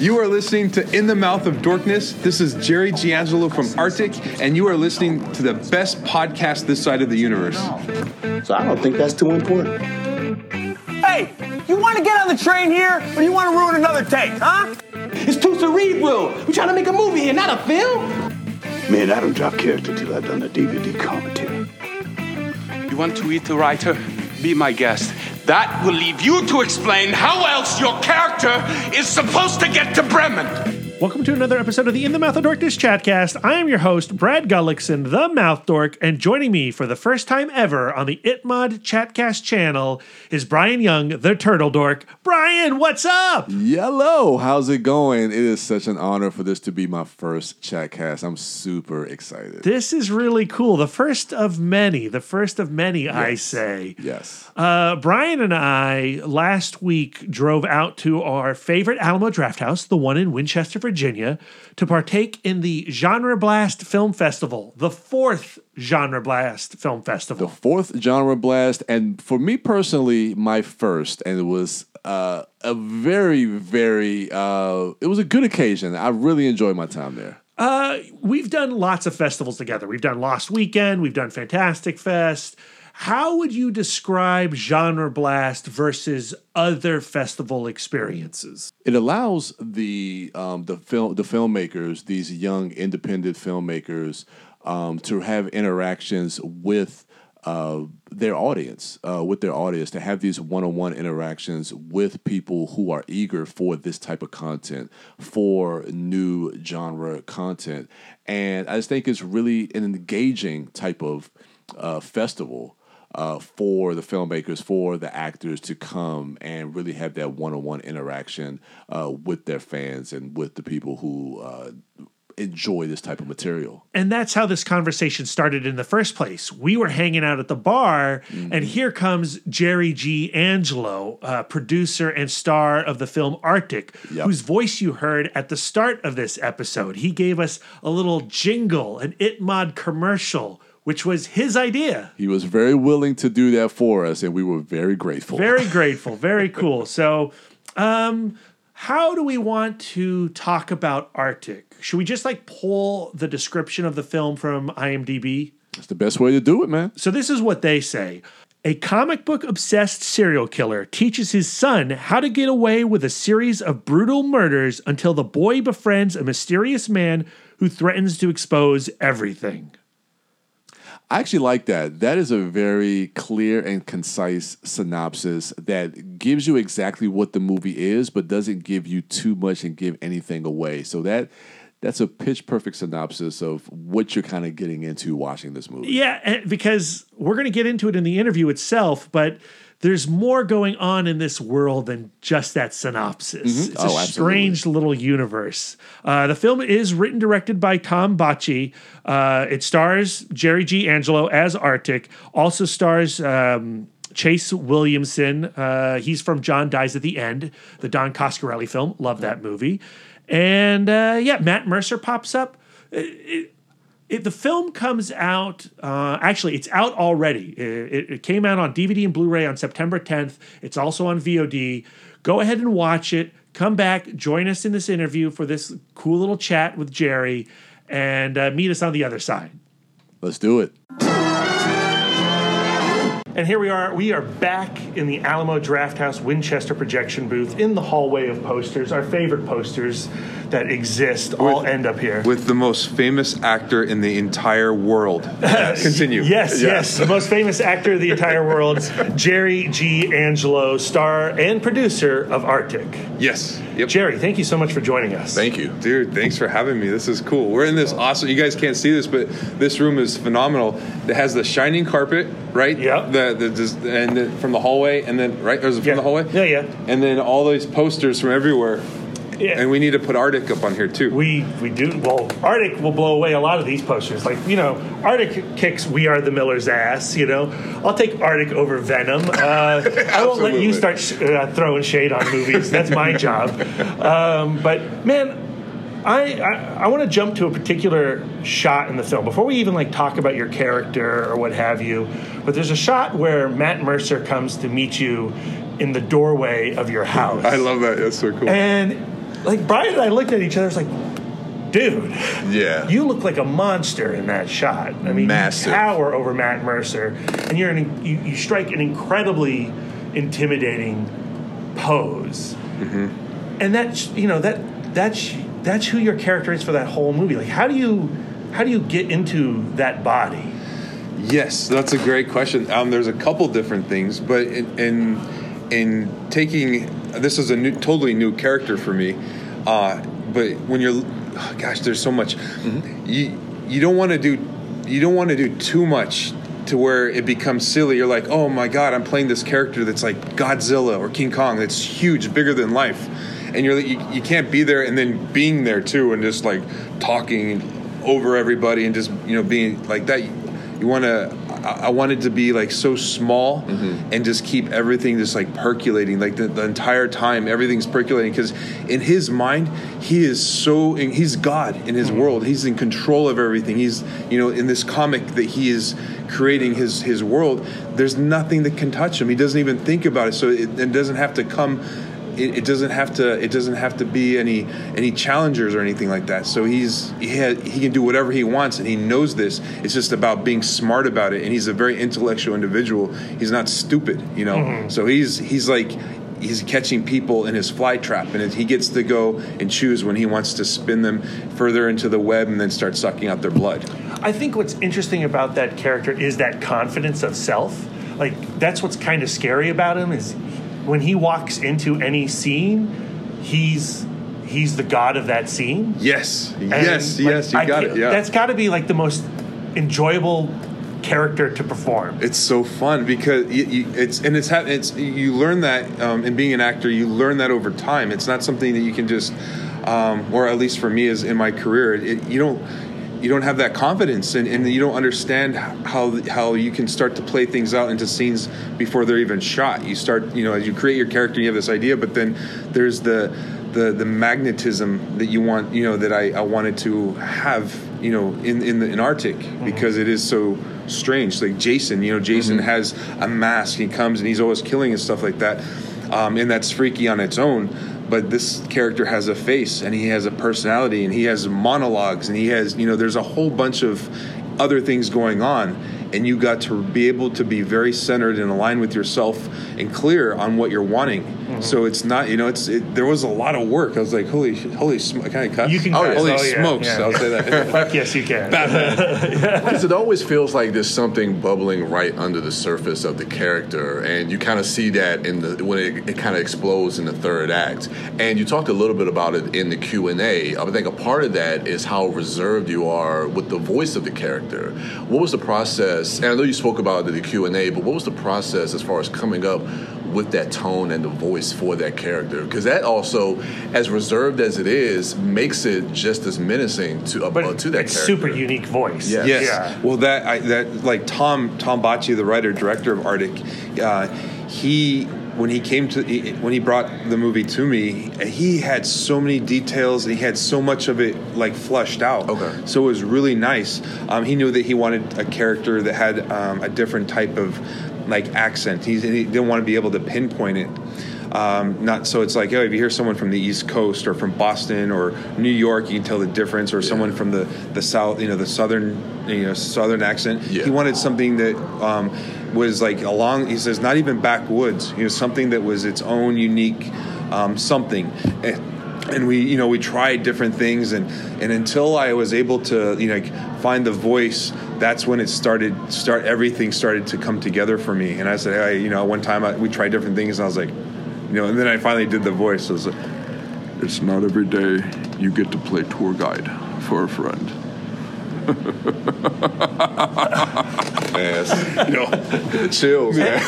You are listening to In the Mouth of Dorkness. This is Jerry G. Angelo from Artik, and you are listening to the best podcast this side of the universe. So I don't think that's too important. Hey, you want to get on the train here, or you want to ruin another take, huh? It's too cerebral. We're trying to make a movie here, not a film. Man, I don't drop character till I've done a DVD commentary. You want to eat the writer? Be my guest. That will leave you to explain how else your character is supposed to get to Bremen. Welcome to another episode of the In the Mouth of Dorkness Chatcast. I am your host, Brad Gullickson, the Mouth Dork, and joining me for the first time ever on the Itmod Chatcast channel is Brian Young, the Turtle Dork. Brian, what's up? Yellow, how's it going? It is such an honor for this to be my first chatcast. I'm super excited. This is really cool. The first of many, the first of many, I say. Yes. Uh, Brian and I last week drove out to our favorite Alamo Draft House, the one in Winchester, Virginia, to partake in the Genre Blast Film Festival, the fourth Genre Blast Film Festival. The fourth genre blast, and for me personally, my first, and it was uh, a very, very, uh, it was a good occasion. I really enjoyed my time there. Uh, we've done lots of festivals together. We've done Lost Weekend, we've done Fantastic Fest. How would you describe Genre Blast versus other festival experiences? It allows the um, the film the filmmakers, these young independent filmmakers, um, to have interactions with uh, their audience, uh, with their audience, to have these one-on-one interactions with people who are eager for this type of content, for new genre content, and I just think it's really an engaging type of uh, festival uh, for the filmmakers, for the actors to come and really have that one-on-one interaction uh, with their fans and with the people who uh, enjoy this type of material. And that's how this conversation started in the first place. We were hanging out at the bar, and here comes Jerry G. Angelo, uh, producer and star of the film Artik, Yep. whose voice you heard at the start of this episode. He gave us a little jingle, an Itmod commercial, which was his idea. He was very willing to do that for us, and we were very grateful. Very grateful, very cool. So, um, how do we want to talk about Artik? Should we just like pull the description of the film from IMDb? That's the best way to do it, man. So this is what they say. A comic book obsessed serial killer teaches his son how to get away with a series of brutal murders until the boy befriends a mysterious man who threatens to expose everything. I actually like that. That is a very clear and concise synopsis that gives you exactly what the movie is, but doesn't give you too much and give anything away. So that that's a pitch perfect synopsis of what you're kind of getting into watching this movie. Yeah, eh, because we're going to get into it in the interview itself, but there's more going on in this world than just that synopsis. It's Oh, a absolutely. strange little universe. Uh, the film is written directed by Tom Botchii. Uh, it stars Jerry G. Angelo as Artik. Also stars. Um, Chase Williamson, uh, he's from John Dies at the End, the Don Coscarelli film. Love that movie. And uh, yeah, Matt Mercer pops up it, the film comes out uh, actually it's out already. It, it- it came out on dvd and blu-ray on september 10th it's also on vod go ahead and watch it. Come back join us in this interview for this cool little chat with jerry and uh, meet us on the other side. Let's do it. And here we are we are back in the alamo Drafthouse winchester projection booth in the hallway of posters our favorite posters that exist all end up here With the most famous actor in the entire world. Continue. Yes, Yeah. yes. The most famous actor of the entire world, Jerry G. Angelo, star and producer of Artik. Yes. Yep. Jerry, thank you so much for joining us. Thank you. Dude, thanks for having me. This is cool. We're in this awesome. You guys can't see this, but this room is phenomenal. It has the shining carpet, right? Yep. The the just and the, from the hallway, and then right, There's is from Yeah. the hallway? Yeah, yeah. And then all these posters from everywhere, Yeah. and we need to put Artik up on here too. we we do well. Artik will blow away a lot of these posters. Like you know, Artik kicks "We Are the Miller's" ass. You know, I'll take Artik over Venom. Uh, I won't let you start sh- uh, throwing shade on movies. That's my job. Um, but man, I I, I want to jump to a particular shot in the film before we even like talk about your character or what have you. But there's a shot where Matt Mercer comes to meet you in the doorway of your house. I love that. That's so cool. And like Brian and I looked at each other. It's like, dude, Yeah. you look like a monster in that shot. I mean, Massive. you tower over Matt Mercer, and you're an, you, you strike an incredibly intimidating pose. And that's you know that that's that's who your character is for that whole movie. Like, how do you how do you get into that body? Yes, that's a great question. Um, there's a couple different things, but in in, in taking this is a new, totally new character for me. Uh, but when you're, oh, gosh, there's so much. You you don't want to do you don't want to do too much to where it becomes silly. You're like, oh my god, I'm playing this character that's like Godzilla or King Kong. That's huge, bigger than life, and you're you, you can't be there and then being there too and just like talking over everybody and just you know being like that you want to I, I wanted to be like so small mm-hmm. and just keep everything just like percolating like the, the entire time everything's percolating because in his mind he is so he's god in his mm-hmm. world. He's in control of everything. He's you know in this comic that he is creating his his world there's nothing that can touch him. He doesn't even think about it so it, it doesn't have to come it, it doesn't have to it doesn't have to be any any challengers or anything like that. So he's he, had, he can do whatever he wants and he knows this. It's just about being smart about it. And he's a very intellectual individual. He's not stupid you know? Mm-hmm. So he's he's like he's catching people in his fly trap. And it, he gets to go and choose when he wants to spin them further into the web and then start sucking out their blood. I think what's interesting about that character is that confidence of self. Like that's what's kind of scary about him is when he walks into any scene, he's he's the god of that scene. yes And, yes like, yes you I got it yeah That's got to be like the most enjoyable character to perform. It's so fun because you, you, it's and it's ha- it's you learn that um, in being an actor. You learn that over time. It's not something that you can just, um, or at least for me, as in my career, it, you don't you don't have that confidence and, and you don't understand how how you can start to play things out into scenes before they're even shot. You start you know as you create your character, you have this idea, but then there's the the the magnetism that you want you know that I, I wanted to have you know in in, the, in Artik because it is so strange. Like Jason you know Jason has a mask. He comes and he's always killing and stuff like that um, and that's freaky on its own but this character has a face and he has a personality and he has monologues and he has you know there's a whole bunch of other things going on and you got to be able to be very centered and aligned with yourself and clear on what you're wanting so it's not you know it's it, there was a lot of work i was like holy holy sm- can i cuss You can oh, cuss. Oh, holy Oh, yeah, smokes yeah. i'll say that Fuck yes, you can. Because it always feels like there's something bubbling right under the surface of the character, and you kind of see that in the when it, it kind of explodes in the third act. And you talked a little bit about it in the Q and A. I think a part of that is how reserved you are with the voice of the character. What was the process? And I know you spoke about it in the Q and A, but what was the process as far as coming up? With that tone and the voice for that character, because that also, as reserved as it is, makes it just as menacing to uh, But uh, to that it's character. super unique voice. Yeah. Yes. Yeah. Well, that I, that like Tom Tom Botchii, the writer director of Artik, uh, he when he came to when he brought the movie to me, he had so many details and he had so much of it like flushed out. Okay. So it was really nice. Um, he knew that he wanted a character that had um, a different type of like accent. He's, he didn't want to be able to pinpoint it. Um, not so it's like, oh, if you hear someone from the East Coast or from Boston or New York, you can tell the difference. Or someone from the the South, you know, the Southern, you know, Southern accent. Yeah. He wanted something that um, was like along. He says, not even backwoods. You know, something that was its own unique um, something. And, and we, you know, we tried different things, and and until I was able to, you know, like, find the voice, that's when it started. Start everything started to come together for me. And I said, I, you know, one time I, we tried different things, and I was like, you know, and then I finally did the voice. I was like, It's not every day you get to play tour guide for a friend. Yes. you know, the chills, man.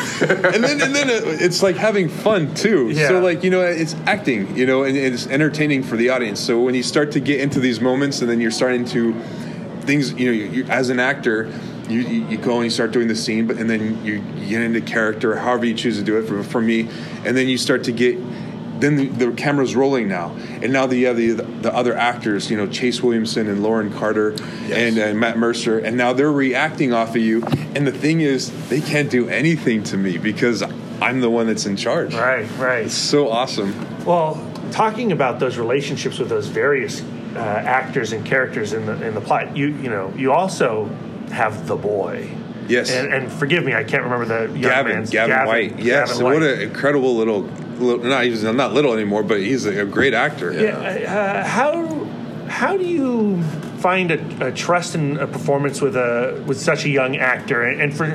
and then and then it, it's like having fun too. Yeah. So like you know, it's acting, you know, and it's entertaining for the audience. So when you start to get into these moments, and then you're starting to things, you know, you, you, as an actor. You, you, go and you start doing the scene, but and then you, you get into character, however you choose to do it. For, for me, and then you start to get then the, the camera's rolling now, and now the other the other actors, you know, Chase Williamson and Lauren Carter and uh, Matt Mercer, and now they're reacting off of you. And the thing is, they can't do anything to me because I'm the one that's in charge. Right, right. It's So awesome. Well, talking about those relationships with those various uh, actors and characters in the in the plot, you you know you also have the boy. Yes. and, and forgive me, I can't remember the young Gavin, man's Gavin, White. Yes, Gavin what White. an incredible little, little. Not he's not little anymore, but he's a, a great actor. Yeah. Uh, how how do you find a, a trust in a performance with a with such a young actor and, and for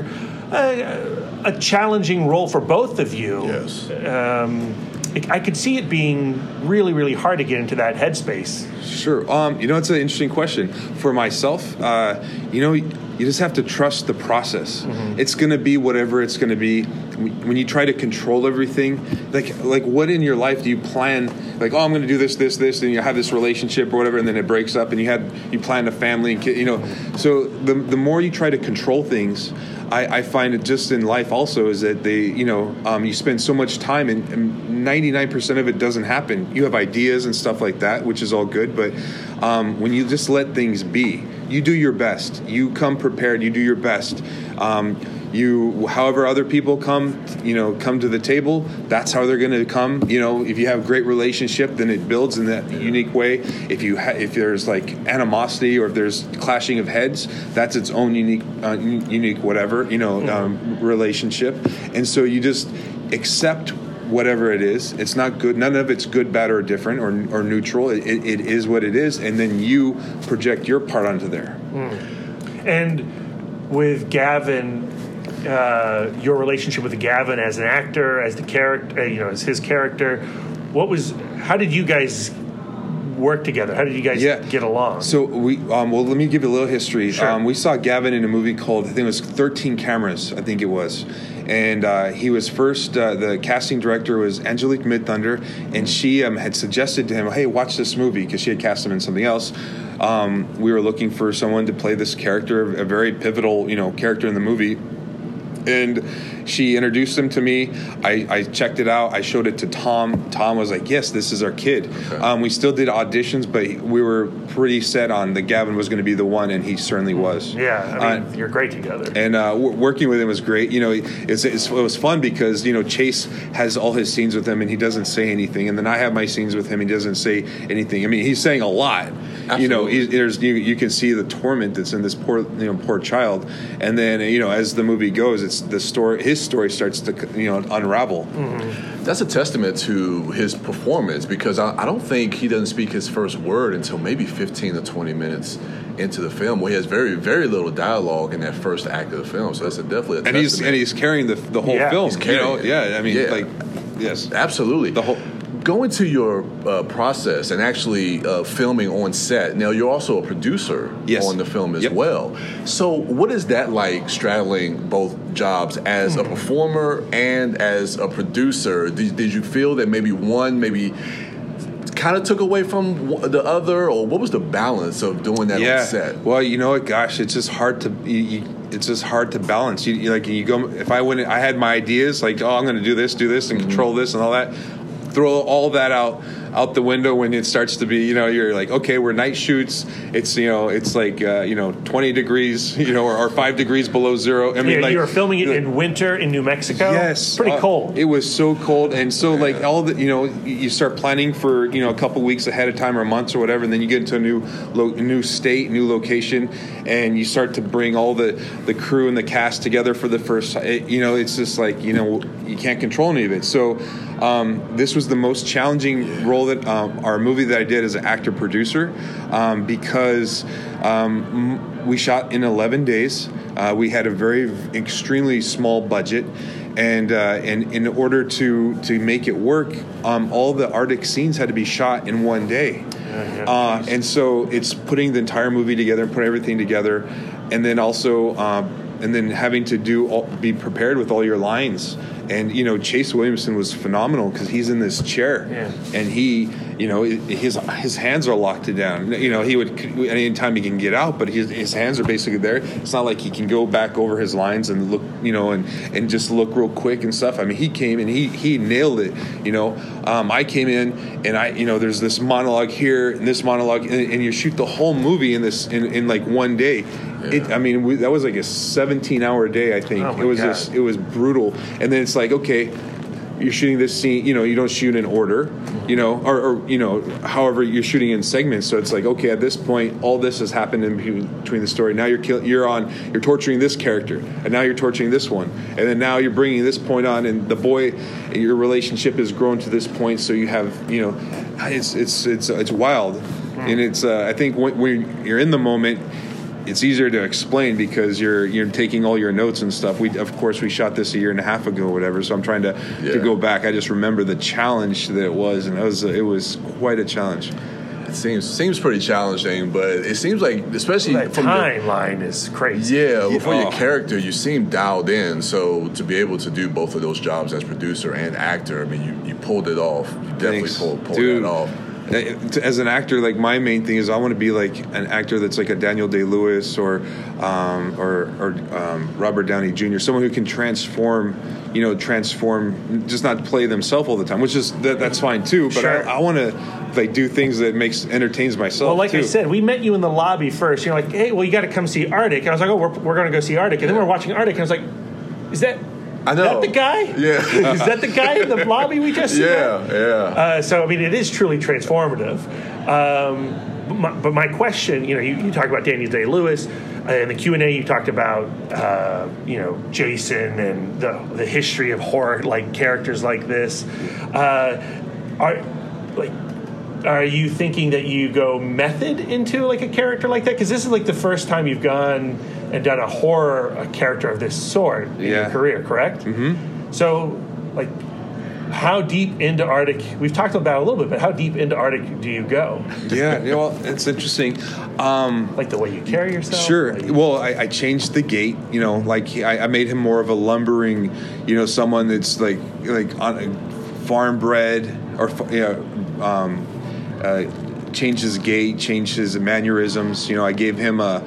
a, a challenging role for both of you? Yes. Um, I I could see it being really really hard to get into that headspace. Sure. Um, you know, it's an interesting question for myself. Uh, you know, you just have to trust the process. It's going to be whatever it's going to be. When you try to control everything, like like what in your life do you plan? Like, oh, I'm going to do this, this, this, and you have this relationship or whatever, and then it breaks up, and you had you planned a family and kid. You know, so the the more you try to control things. I, I find it just in life also is that they, you know, um, you spend so much time and, and 99% of it doesn't happen. You have ideas and stuff like that, which is all good. But um, when you just let things be, you do your best. You come prepared. You do your best. Um, you, however, other people come, you know, come to the table. That's how they're going to come. You know, if you have great relationship, then it builds in that unique way. If you, ha- if there's like animosity or if there's clashing of heads, that's its own unique, uh, unique whatever, you know, um, relationship. And so you just accept whatever it is. It's not good. None of it's good, bad, or different or, or neutral. It, it, it is what it is, and then you project your part onto there. And with Gavin, uh, your relationship with Gavin as an actor, as the character, uh, you know, as his character, what was? How did you guys work together? How did you guys Yeah. get along? So we, um, well, let me give you a little history. Sure. Um, we saw Gavin in a movie called, I think it was 13 Cameras, I think it was. And uh, he was first, uh, the casting director was Angelique Midthunder, and she um, had suggested to him, hey, watch this movie, because she had cast him in something else. Um, we were looking for someone to play this character, a very pivotal, you know, character in the movie and she introduced him to me. I, I checked it out. I showed it to Tom. Tom was like, "Yes, this is our kid." Um, we still did auditions, but we were pretty set on that Gavin was going to be the one, and he certainly was. yeah, I mean, Uh, you're great together. and uh, w- working with him was great. You know, it's, it's, it was fun because you know Chase has all his scenes with him and he doesn't say anything, and then I have my scenes with him. He doesn't say anything. I mean, he's saying a lot. Absolutely. You know, he, there's you, you can see the torment that's in this poor you know poor child, and then you know as the movie goes, it's the story. His story starts to you know unravel. Mm-hmm. That's a testament to his performance because I, I don't think he doesn't speak his first word until maybe 15 to 20 minutes into the film, where he has very, very little dialogue in that first act of the film. So that's a definitely a And he's testament. and he's carrying the the whole Yeah. film. He's carrying you know? Yeah, I mean, Yeah. like yes, Absolutely. The whole- Go into your uh, process and actually uh, filming on set. Now, you're also a producer Yes. on the film as Yep. well. So, what is that like straddling both jobs as a performer and as a producer? Did, did you feel that maybe one maybe kind of took away from the other, or what was the balance of doing that yeah. on set? Well, you know what? Gosh, it's just hard to. You, you, it's just hard to balance. You, you like you go. If I went, I had my ideas like, oh, I'm going to do this, do this, and Mm-hmm. control this and all that. Throw all that out out the window when it starts to be. You know, you're like, okay, we're night shoots. It's you know, it's like uh, you know, 20 degrees. You know, or, or five degrees below zero. I mean, Yeah, like you were filming it in winter in New Mexico. Yes, pretty uh, cold. It was so cold, and so like all the you know you start planning for you know a couple weeks ahead of time or months or whatever, and then you get into a new lo- new state, new location, and you start to bring all the the crew and the cast together for the first. It, you know, it's just like you know you can't control any of it. So um, this was the most challenging role that um, our movie that I did as an actor producer um, because um, m- we shot in 11 days. Uh, we had a very extremely small budget, and uh, and in order to to make it work, um, all the Artik scenes had to be shot in one day. Uh, and so it's putting the entire movie together and putting everything together, and then also um, and then having to do all, be prepared with all your lines. And you know Chase Williamson was phenomenal because he's in this chair, Yeah. and he, you know, his his hands are locked down. You know, he would any time he can get out, but his, his hands are basically there. It's not like he can go back over his lines and look, you know, and and just look real quick and stuff. I mean, he came and he he nailed it. You know, um, I came in and I, you know, there's this monologue here and this monologue, and, and you shoot the whole movie in this in, in like one day. It, I mean, we, that was like a 17 hour day. I think Oh it was God. just it was brutal. And then it's like, okay, you're shooting this scene. You know, you don't shoot in order. You know, or, or you know, however you're shooting in segments. So it's like, okay, at this point, all this has happened in between the story. Now you're kill- you're on you're torturing this character, and now you're torturing this one, and then now you're bringing this point on, and the boy, your relationship has grown to this point. So you have you know, it's it's it's it's wild, and it's uh, I think when, when you're in the moment it's easier to explain because you're you're taking all your notes and stuff. We of course we shot this a year and a half ago or whatever, so I'm trying to Yeah. to go back. I just remember the challenge that it was, and it was it was quite a challenge. It seems seems pretty challenging, but it seems like especially That from the, timeline is crazy. Yeah, before Oh. your character, you seem dialed in. So to be able to do both of those jobs as producer and actor, I mean, you, you pulled it off. You definitely Thanks. pulled, pulled Dude. that off. Uh, As an actor, like my main thing is I want to be like an actor that's like a Daniel Day Lewis or um, or, or um, Robert Downey Jr. Someone who can transform, you know, transform, just not play themselves all the time, which is that, that's fine too. But Sure. I, I want to like do things that makes entertains myself. Well, like I said, we met you in the lobby first. You're like, hey, well, you got to come see Artik. And I was like, oh, we're, we're going to go see Artik. And then we're watching Artik. And I was like, is that, I know. that the guy? Yeah. is that the guy in the lobby we just yeah, met? yeah. Uh, so, I mean, it is truly transformative. Um, but, my, but my question, you know, you, you talk about Daniel Day Lewis. Uh, in the Q and A, you talked about, uh, you know, Jason and the the history of horror, like characters like this. Uh, are like, are you thinking that you go method into like a character like that? Because this is like the first time you've gone and done a horror a character of this sort in your Yeah. career, correct? Mm-hmm. So, like, how deep into Artik? We've talked about it a little bit, but how deep into Artik do you go? yeah, yeah, well, it's interesting. Um, Like the way you carry yourself? Sure. Like- Well, I, I changed the gait. You know, like he, I, I made him more of a lumbering. You know, someone that's like like on a farm bred or you know, um, uh, changed his gait, changed his mannerisms. You know, I gave him a.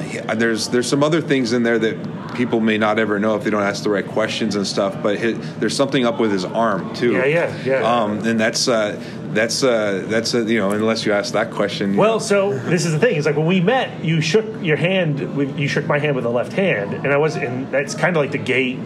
He- there's there's some other things in there that people may not ever know if they don't ask the right questions and stuff. But hi there's something up with his arm too. Yeah, yeah, yeah. Um, and that's uh, that's uh, that's uh, you know unless you ask that question. Well, know. so this is the thing. It's like when we met, you shook your hand. With, you shook my hand with the left hand, and I was, and that's kind of like the gait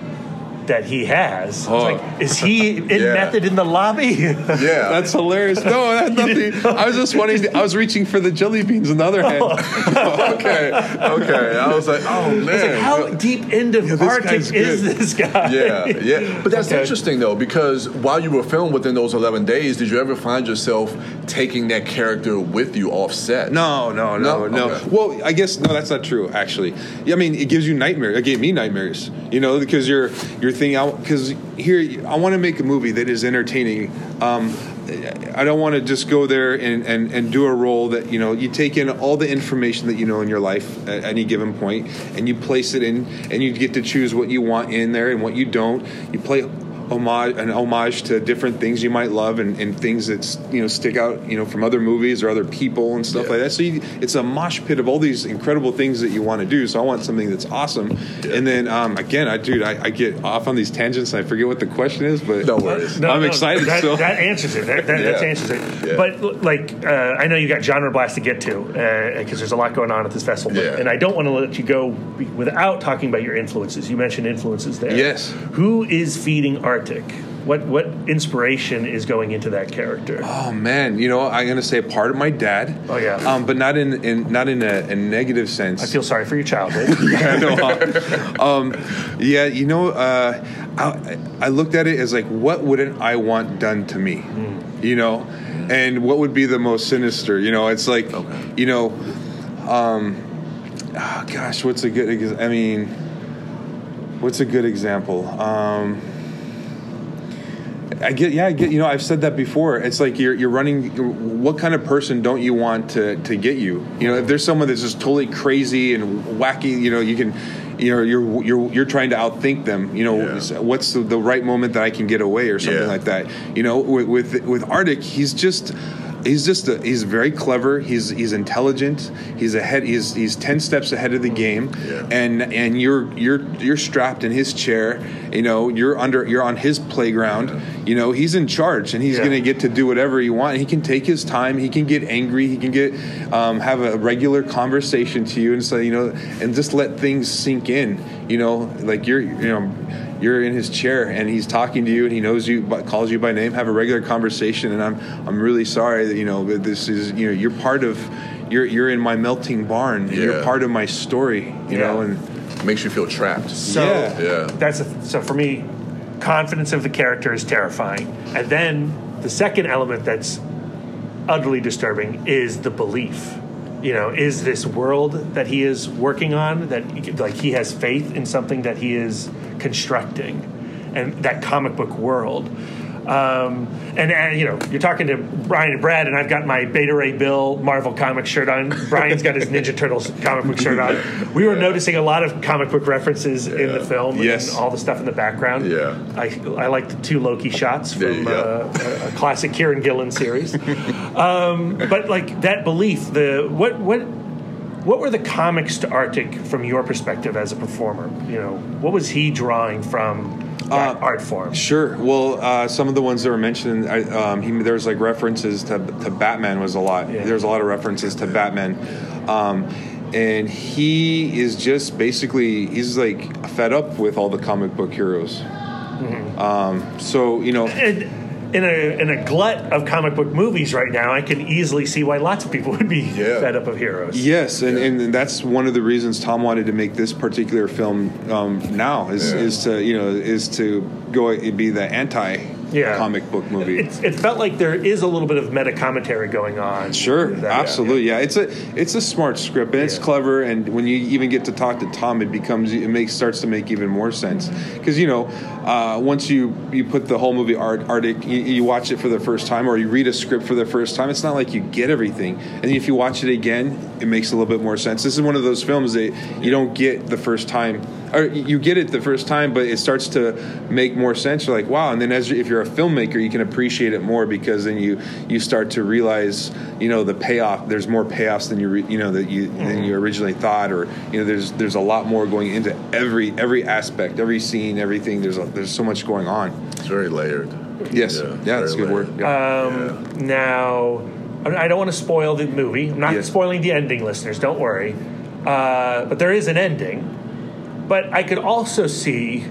that he has. It's Oh. like, is he in Yeah. method in the lobby? yeah. That's hilarious. No, that had nothing. I was just wanting. I was reaching for the jelly beans in the other hand. Oh. okay. Okay. I was like, oh man. Like, how deep into this Artik is this guy? yeah, yeah. But that's Okay. interesting though, because while you were filming within those eleven days, did you ever find yourself taking that character with you off set? No, no, no, No? no. Okay. Well, I guess no, that's not true. Actually, yeah, I mean, it gives you nightmares. It gave me nightmares. You know, because you're you're out because here I want to make a movie that is entertaining. Um, I don't want to just go there and, and, and do a role that you know you take in all the information that you know in your life at any given point and you place it in and you get to choose what you want in there and what you don't. You play homage an homage to different things you might love and, and things that you know stick out you know from other movies or other people and stuff Yeah. like that so you, it's a mosh pit of all these incredible things that you want to do so i want something that's awesome and then um, again i dude I, I get off on these tangents and i forget what the question is but No worries. No, i'm no, excited That, still that answers it. That, that, that answers it. Yeah. But like, uh, I know you got genre blast to get to because there's a lot going on at this festival. But, And I don't want to let you go without talking about your influences. You mentioned influences there. Yes. Who is feeding Artik? What what inspiration is going into that character? Oh man, you know I'm gonna say part of my dad. Oh, yeah. um, but not in, in not in a, a negative sense. I feel sorry for your childhood. yeah, no, um, yeah, you know, uh, I, I looked at it as like, what wouldn't I want done to me? You know, and what would be the most sinister? You know, it's like, you know, um, oh, gosh, what's a good? I mean, what's a good example? Um, I get, yeah, I get. You know, I've said that before. It's like you're you're running. What kind of person don't you want to to get you? You know, if there's someone that's just totally crazy and wacky, you know, you can, you know, you're you're you're trying to outthink them. You know, Yeah. what's the, the right moment that I can get away or something Yeah. like that. You know, with with, with Artik, he's just. He's just a, he's very clever. He's he's intelligent. He's ahead. He's he's ten steps ahead of the game. Yeah. And and you're you're you're strapped in his chair. You know you're under you're on his playground. You know he's in charge and he's Yeah. going to get to do whatever he want. He can take his time. He can get angry. He can get um, have a regular conversation to you and say you know and just let things sink in. You know like you're you know you're in his chair and he's talking to you and he knows you but calls you by name have a regular conversation and i'm i'm really sorry that you know that this is you know you're part of you're you're in my melting barn and you're part of my story you know Yeah. and Makes you feel trapped. So Yeah. Yeah. that's a, so for me, confidence of the character is terrifying, and then the second element that's utterly disturbing is the belief. You know, is this world that he is working on that like he has faith in something that he is constructing, and that comic book world. Um, and, and you know, you're talking to Brian and Brad, and I've got my Beta Ray Bill Marvel comic shirt on. Brian's got his Ninja Turtles comic book shirt on. We were noticing a lot of comic book references in the film, Yes. and all the stuff in the background. Yeah. I, I like the two Loki shots from uh, a, a classic Kieran Gillen series. um, but like that belief, the what what what were the comics to Artik from your perspective as a performer? You know, what was he drawing from that Uh, art form? Sure. Well, uh, some of the ones that were mentioned, I, um, he, there's like references to, to Batman was a lot. Yeah. There's a lot of references to Batman, um, and he is just basically he's like fed up with all the comic book heroes. Mm-hmm. Um, so you know, And in a in a glut of comic book movies right now, I can easily see why lots of people would be Yeah. fed up of heroes. Yes, and, and that's one of the reasons Tom wanted to make this particular film um, now is, Yeah. is to you know is to go and be the anti Yeah. comic book movie. It's, it felt like there is a little bit of meta commentary going on. Sure, that. absolutely, yeah. It's a it's a smart script and it's clever. And when you even get to talk to Tom, it becomes it makes starts to make even more sense because you know uh, once you you put the whole movie Art, Artik, you, you watch it for the first time or you read a script for the first time. It's not like you get everything, and if you watch it again, it makes a little bit more sense. This is one of those films that you don't get the first time. Or you get it the first time, but it starts to make more sense. You're like, wow! And then, as if you're a filmmaker, you can appreciate it more because then you you start to realize, you know, the payoff. There's more payoffs than you re, you know that you than you originally thought, or you know, there's there's a lot more going into every every aspect, every scene, everything. There's a, there's so much going on. It's very layered. Yes, Yeah, yeah, that's a very good word. layered. Yeah. Now, I I don't want to spoil the movie. I'm not Yes. spoiling the ending, listeners. Don't worry. Uh, but there is an ending. But I could also see,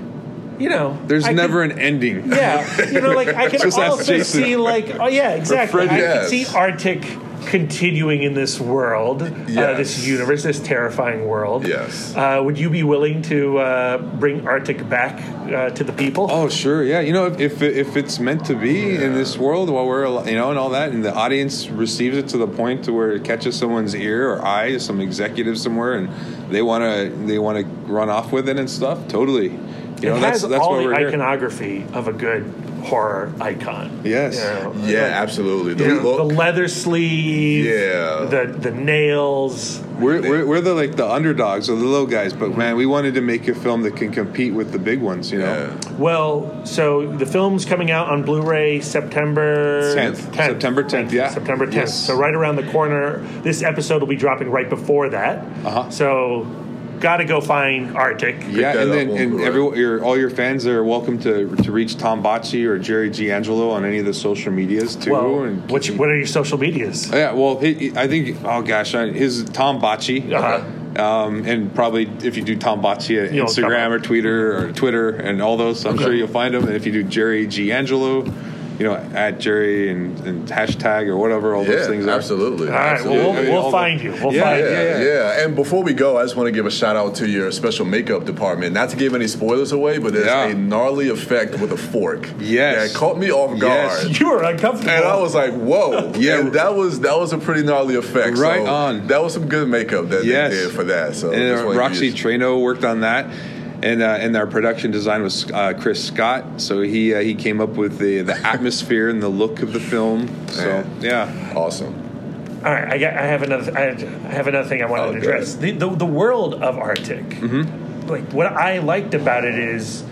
you know, there's I could- never an ending. Yeah, you know, like I could also see, like, oh yeah, exactly. Fred, I yes. could see Artik continuing in this world, uh, this universe, this terrifying world. Yes. Uh, would you be willing to uh, bring Artik back uh, to the people? Oh sure, yeah. You know, if if, if it's meant to be in this world, while we're you know and all that, and the audience receives it to the point to where it catches someone's ear or eye, some executive somewhere, and they want to they want to run off with it and stuff. Totally. You know, it that's has that's all why the we're here. iconography of a good horror icon. Yes. You know, Yeah, like, absolutely. The you know, the leather sleeve, Yeah. the the nails. We're, we're, we're the like the underdogs or the little guys, but man, we wanted to make a film that can compete with the big ones. You know. yeah. Well, so the film's coming out on Blu-ray September 10th. September 10th, yeah. September 10th. Yes. So right around the corner. This episode will be dropping right before that. Uh-huh. So, got to go find Artik. Yeah, and then and Blu-ray. every, your, all your fans are welcome to to reach Tom Botchii or Jerry G. Angelo on any of the social medias too. Well, and what's, what are your social medias? Yeah, well, he, he- I think. Oh gosh, I- his Tom Botchii, Uh-huh. um, and probably if you do Tom Botchii at You'll Instagram or Twitter or Twitter and all those, I'm Okay. sure you'll find him. And if you do Jerry G Angelo, you know, at Jerry and, and hashtag or whatever all those things are. absolutely. All right, absolutely. well, I mean, we'll, all we'll the- find you. We'll Yeah, find you. Yeah, yeah. yeah, And before we go, I just want to give a shout out to your special makeup department. Not to give any spoilers away, but there's Yeah. a gnarly effect with a fork. Yes. That caught me off guard. Yes. guard. You were uncomfortable. And I was like, "Whoa!" Yeah. and that was that was a pretty gnarly effect. Right so on. That was some good makeup that Yes. they did for that. So and just uh, wanted to Roxy use- Treno worked on that. And, uh, and our production design was uh, Chris Scott, so he uh, he came up with the, the atmosphere and the look of the film. So Man. yeah, awesome. All right, I, got, I have another. I I have another thing I wanted Oh, to address. The, the the world of Artik. Mm-hmm. Like what I liked about it is,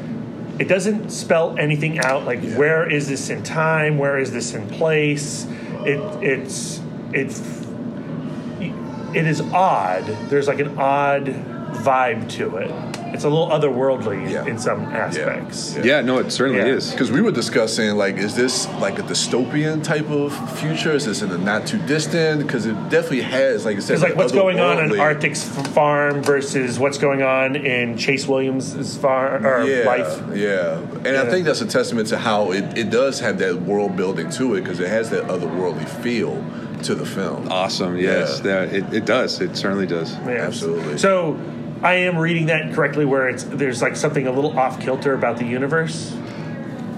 it doesn't spell anything out. Like where is this in time? Where is this in place? It it's it's it is odd. There's like an odd vibe to it. It's a little otherworldly Yeah. in some aspects. Yeah, no, it certainly Yeah. is. Because we were discussing, like, is this like a dystopian type of future? Is this in the not too distant? Because it definitely has, like I said, It's like what's going on in otherworldly- Artik's farm versus what's going on in Chase Williams' farm or yeah, life. Yeah, and I think that's a testament to how it, it does have that world building to it because it has that otherworldly feel to the film. Awesome. Yes, Yeah. yeah. it, it does. It certainly does. Yeah. Absolutely. So I am reading that correctly, where it's there's like something a little off kilter about the universe,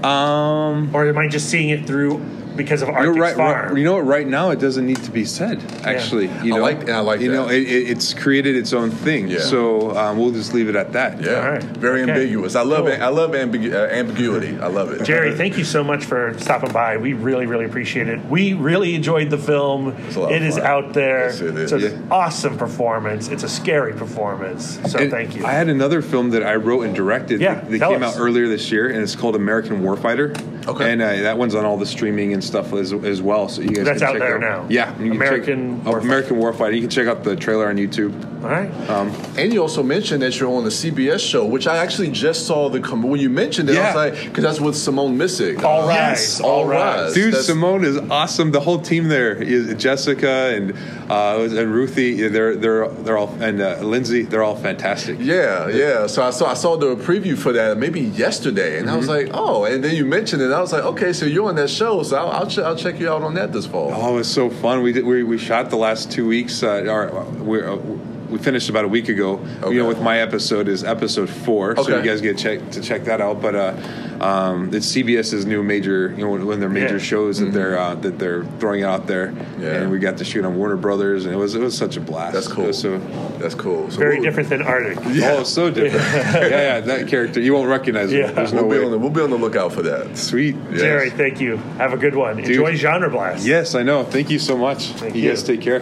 Um, or am I just seeing it through because of you're right, farm? right. You know what? Right now, it doesn't need to be said. Actually, you I know, like- I like you know, that. it, it, it's created its own thing. Yeah. So um, we'll just leave it at that. Yeah, All right. very Okay. ambiguous. I love Cool. it. I love ambigu- uh, ambiguity. I love it. Jerry, thank you so much for stopping by. We really, really appreciate it. We really enjoyed the film. a lot of It is fun. out there. Yes, it is. It's an Yeah. awesome performance. It's a scary performance. So And thank you. I had another film that I wrote and directed Yeah, that, that came us. out earlier this year, and it's called American Warfighter. Okay. And uh, that one's on all the streaming and stuff as, as well. So you guys That's can out check there out. now. Yeah, you American check, oh, Warfighter. American Warfighter. You can check out the trailer on YouTube. All right. And you also mentioned that you're on the CBS show, which I actually just saw the com- when you mentioned it. I Yeah. was like, because that's with Simone Missick. All rise. Yes, All all rise. rise. Dude, That's- Simone is awesome. The whole team there is Jessica and uh, and Ruthie. They're they're they're all and uh, Lindsay. They're all fantastic. Yeah, yeah. So I saw I saw the preview for that maybe yesterday, and I Mm-hmm. was like, oh. And then you mentioned it, and I was like, okay, so you're on that show, so I'll I'll, ch- I'll check you out on that this fall. Oh, it was so fun. We did. We, we shot the last two weeks. Uh, or we uh, we finished about a week ago. Okay. You know, with my episode is episode four, so you guys get check to check that out. But uh, um, it's CBS's new major. You know, when their major Yeah. shows that they're uh, that they're throwing out there, Mm-hmm. Yeah. and we got to shoot on Warner Brothers, and it was it was such a blast. That's cool. so That's cool. So Very we'll- different than Artik. oh, so different. yeah, yeah, that character you won't recognize. Yeah. Him. There's no We'll be, way. on the, we'll be on the lookout for that. Sweet. Yes. Jerry, thank you. Have a good one. Enjoy Genre Blast. Yes, I know. Thank you so much. Thank you you. guys take care.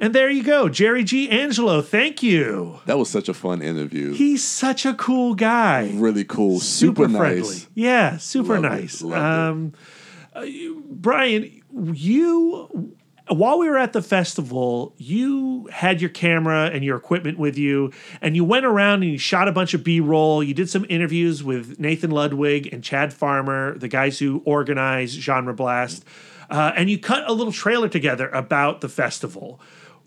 And there you go. Jerry G. Angelo, thank you. That was such a fun interview. He's such a cool guy. really cool. Super, friendly. nice. Yeah, super Loved nice. Um, uh, Brian, you while we were at the festival, you had your camera and your equipment with you, and you went around and you shot a bunch of B roll. You did some interviews with Nathan Ludwig and Chad Farmer, the guys who organize Genre Blast, uh, and you cut a little trailer together about the festival.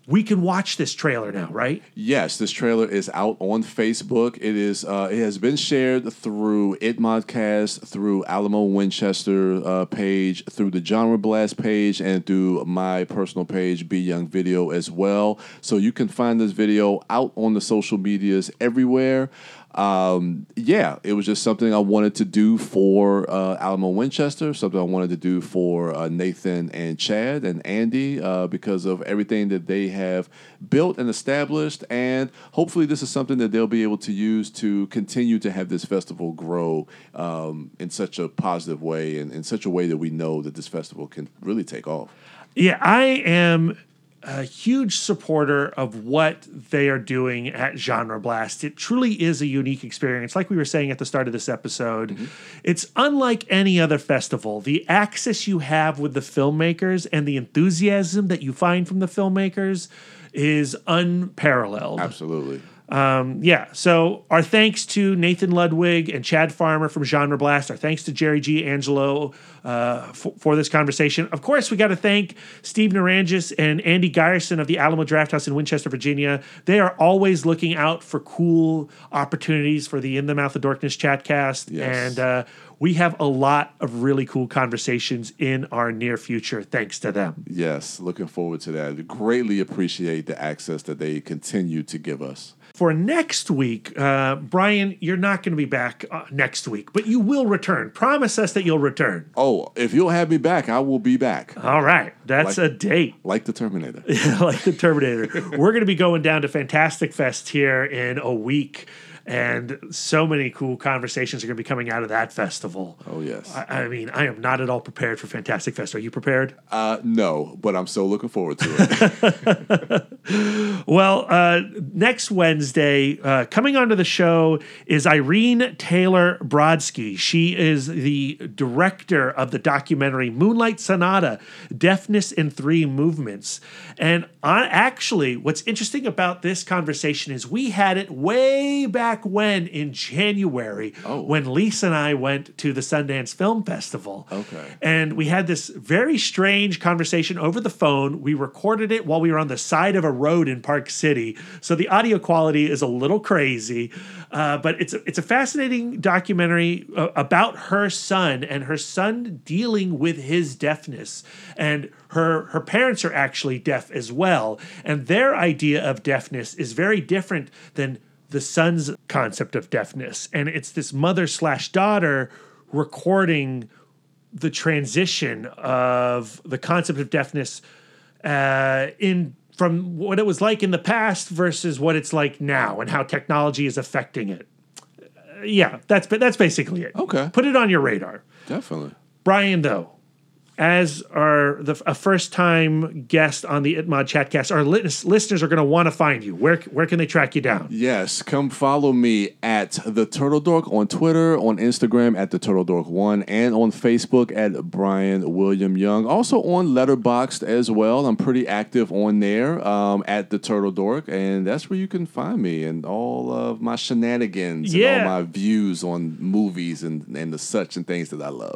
We can watch this trailer now, right? Yes, this trailer is out on Facebook. It is. Uh, it has been shared through ItModcast, through Alamo Winchester uh, page, through the Genre Blast page, and through my personal page, Be Young Video, as well. So you can find this video out on the social medias everywhere. Um, yeah, it was just something I wanted to do for uh, Alamo Winchester, something I wanted to do for uh, Nathan and Chad and Andy uh, because of everything that they have built and established. And hopefully, this is something that they'll be able to use to continue to have this festival grow um, in such a positive way and in such a way that we know that this festival can really take off. Yeah, I am a huge supporter of what they are doing at Genre Blast. It truly is a unique experience. Like we were saying at the start of this episode, mm-hmm. it's unlike any other festival. The access you have with the filmmakers and the enthusiasm that you find from the filmmakers is unparalleled. Absolutely. Um, yeah. So our thanks to Nathan Ludwig and Chad Farmer from Genre Blast. Our thanks to Jerry G. Angelo uh, for, for this conversation. Of course, we got to thank Steve Narangis and Andy Geyerson of the Alamo Draft House in Winchester, Virginia. They are always looking out for cool opportunities for the In the Mouth of Dorkness chatcast. Yes. And uh, we have a lot of really cool conversations in our near future, thanks to them. Yes, looking forward to that. Greatly appreciate the access that they continue to give us. For next week, uh, Brian, you're not going to be back uh, next week, but you will return. Promise us that you'll return. Oh, if you'll have me back, I will be back. All right, that's Like- a date. Like the Terminator. like the Terminator. We're going to be going down to Fantastic Fest here in a week. And so many cool conversations are going to be coming out of that festival. Oh yes. I, I mean, I am not at all prepared for Fantastic Fest. Are you prepared? Uh, no, but I'm so looking forward to it. Well, uh, next Wednesday, uh, coming onto the show is Irene Taylor Brodsky. She is the director of the documentary Moonlight Sonata Deafness in Three Movements. And on, actually, what's interesting about this conversation is we had it way back when in January when Lisa and I went to the Sundance Film Festival. Okay. And we had this very strange conversation over the phone. We recorded it while we were on the side of a road in Park City. So the audio quality is a little crazy. Uh, but it's a, it's a fascinating documentary uh, about her son and her son dealing with his deafness. And her her parents are actually deaf as well. And their idea of deafness is very different than the son's concept of deafness. And it's this mother slash daughter recording the transition of the concept of deafness uh, in from what it was like in the past versus what it's like now and how technology is affecting it. Uh, yeah, that's that's basically it. Okay. Put it on your radar. Definitely. Brian, though, as our the a first time guest on the Itmod Chatcast, our lis- listeners are going to want to find you. Where where can they track you down? Yes, come follow me at the Turtle Dork on Twitter, on Instagram at the Turtle Dork One, and on Facebook at Brian William Young. Also on Letterboxd as well. I'm pretty active on there um, at the Turtle Dork, and that's where you can find me and all of my shenanigans Yeah. and all my views on movies and and the such and things that I love.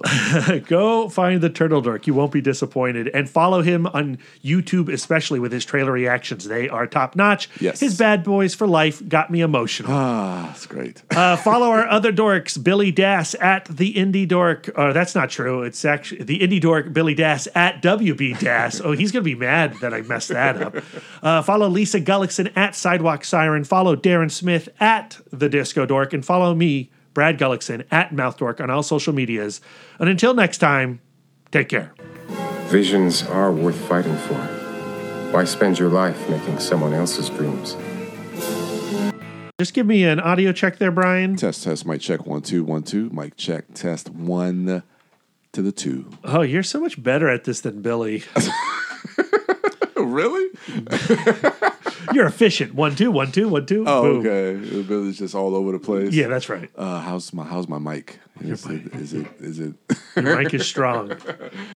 Go find the Turtle Dork. You won't be disappointed. And follow him on YouTube, especially with his trailer reactions. They are top notch. Yes. His Bad Boys for Life got me emotional. ah, that's great. Uh, follow our other dorks, Billy Das at the Indie Dork. Or that's not true. It's actually the Indie Dork, Billy Das at WB Das. Oh, he's gonna be mad that I messed that up. Uh, follow Lisa Gullickson at Sidewalk Siren. Follow Darren Smith at the Disco Dork, and follow me, Brad Gullickson at Mouth Dork on all social medias. And until next time, take care. Visions are worth fighting for. Why spend your life making someone else's dreams? Just give me an audio check there, Brian. test test. Mic check one two one two. Mic check test one to the two. Oh, you're so much better at this than Billy. really? You're efficient. One, two, one, two, one, two. Oh, boom. okay. Billy's just all over the place. Yeah, that's right. Uh, how's my how's my mic? Is it is it is it? Your mic is strong.